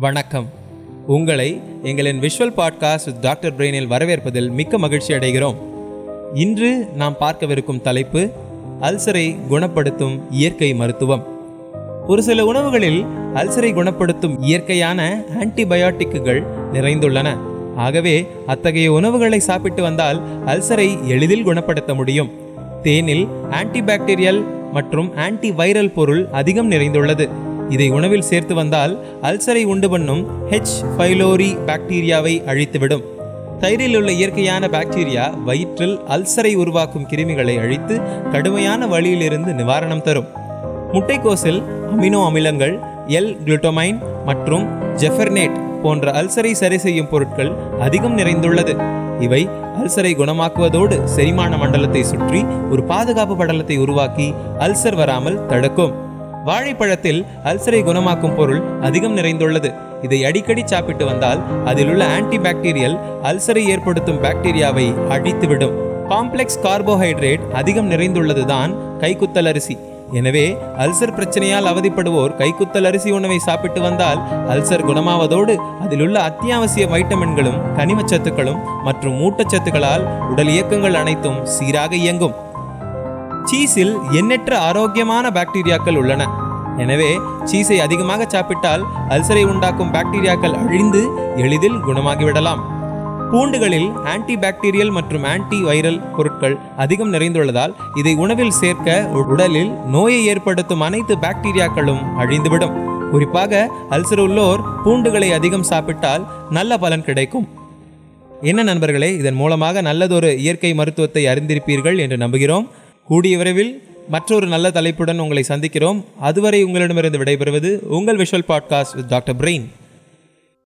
வணக்கம். உங்களை எங்களின் விஷுவல் பாட்காஸ்ட் டாக்டர் பிரெயினில் வரவேற்பதில் மிக்க மகிழ்ச்சி அடைகிறோம். இன்று நாம் பார்க்கவிருக்கும் தலைப்பு அல்சரை குணப்படுத்தும் இயற்கை மருத்துவம். ஒரு சில உணவுகளில் அல்சரை குணப்படுத்தும் இயற்கையான ஆன்டிபயோட்டிக்குகள் நிறைந்துள்ளன. ஆகவே அத்தகைய உணவுகளை சாப்பிட்டு வந்தால் அல்சரை எளிதில் குணப்படுத்த முடியும். தேனில் ஆன்டிபாக்டீரியல் மற்றும் ஆன்டி வைரல் பொருள் அதிகம் நிறைந்துள்ளது. இதை உணவில் சேர்த்து வந்தால் அல்சரை உண்டு பண்ணும் ஹெச் பைலோரி பாக்டீரியாவை அழித்துவிடும். தயிரில் உள்ள இயற்கையான பாக்டீரியா வயிற்றில் அல்சரை உருவாக்கும் கிருமிகளை அழித்து கடுமையான வழியிலிருந்து நிவாரணம் தரும். முட்டைக்கோசில் அமினோ அமிலங்கள் எல் குளுட்டமைன் மற்றும் ஜெஃபர்னேட் போன்ற அல்சரை சரி செய்யும் பொருட்கள் அதிகம் நிறைந்துள்ளது. இவை அல்சரை குணமாக்குவதோடு செரிமான மண்டலத்தை சுற்றி ஒரு பாதுகாப்பு படலத்தை உருவாக்கி அல்சர் வராமல் தடுக்கும். வாழைப்பழத்தில் அல்சரை குணமாக்கும் பொருள் அதிகம் நிறைந்துள்ளது. இதை அடிக்கடி சாப்பிட்டு வந்தால் அதில் உள்ள ஆன்டிபாக்டீரியல் அல்சரை ஏற்படுத்தும் பாக்டீரியாவை அழித்துவிடும். காம்ப்ளெக்ஸ் கார்போஹைட்ரேட் அதிகம் நிறைந்துள்ளதுதான் கைக்குத்தல் அரிசி. எனவே அல்சர் பிரச்சனையால் அவதிப்படுவோர் கைக்குத்தல் அரிசி உணவை சாப்பிட்டு வந்தால் அல்சர் குணமாவதோடு அதில் உள்ள அத்தியாவசிய வைட்டமின்களும் கனிமச்சத்துக்களும் மற்றும் ஊட்டச்சத்துக்களால் உடல் இயக்கங்கள் அனைத்தும் சீராக இயங்கும். சீஸில் எண்ணற்ற ஆரோக்கியமான பாக்டீரியாக்கள் உள்ளன. எனவே சீஸை அதிகமாக சாப்பிட்டால் அல்சரை உண்டாக்கும் பாக்டீரியாக்கள் அழிந்து எளிதில் குணமாகிவிடலாம். பூண்டுகளில் ஆன்டி பாக்டீரியல் மற்றும் ஆன்டி வைரல் பொருட்கள் அதிகம் நிறைந்துள்ளதால் இதை உணவில் சேர்க்க உடலில் நோயை ஏற்படுத்தும் அனைத்து பாக்டீரியாக்களும் அழிந்துவிடும். குறிப்பாக அல்சர் உள்ளோர் பூண்டுகளை அதிகம் சாப்பிட்டால் நல்ல பலன் கிடைக்கும். என்ன நண்பர்களே இதன் மூலமாக நல்லதொரு இயற்கை மருத்துவத்தை அறிந்திருப்பீர்கள் என்று நம்புகிறோம். கூடிய விரைவில் மற்றொரு நல்ல தலைப்புடன் உங்களை சந்திக்கிறோம். அதுவரை உங்களிடமிருந்து விடைபெறுவது உங்கள் visual podcast with doctor brain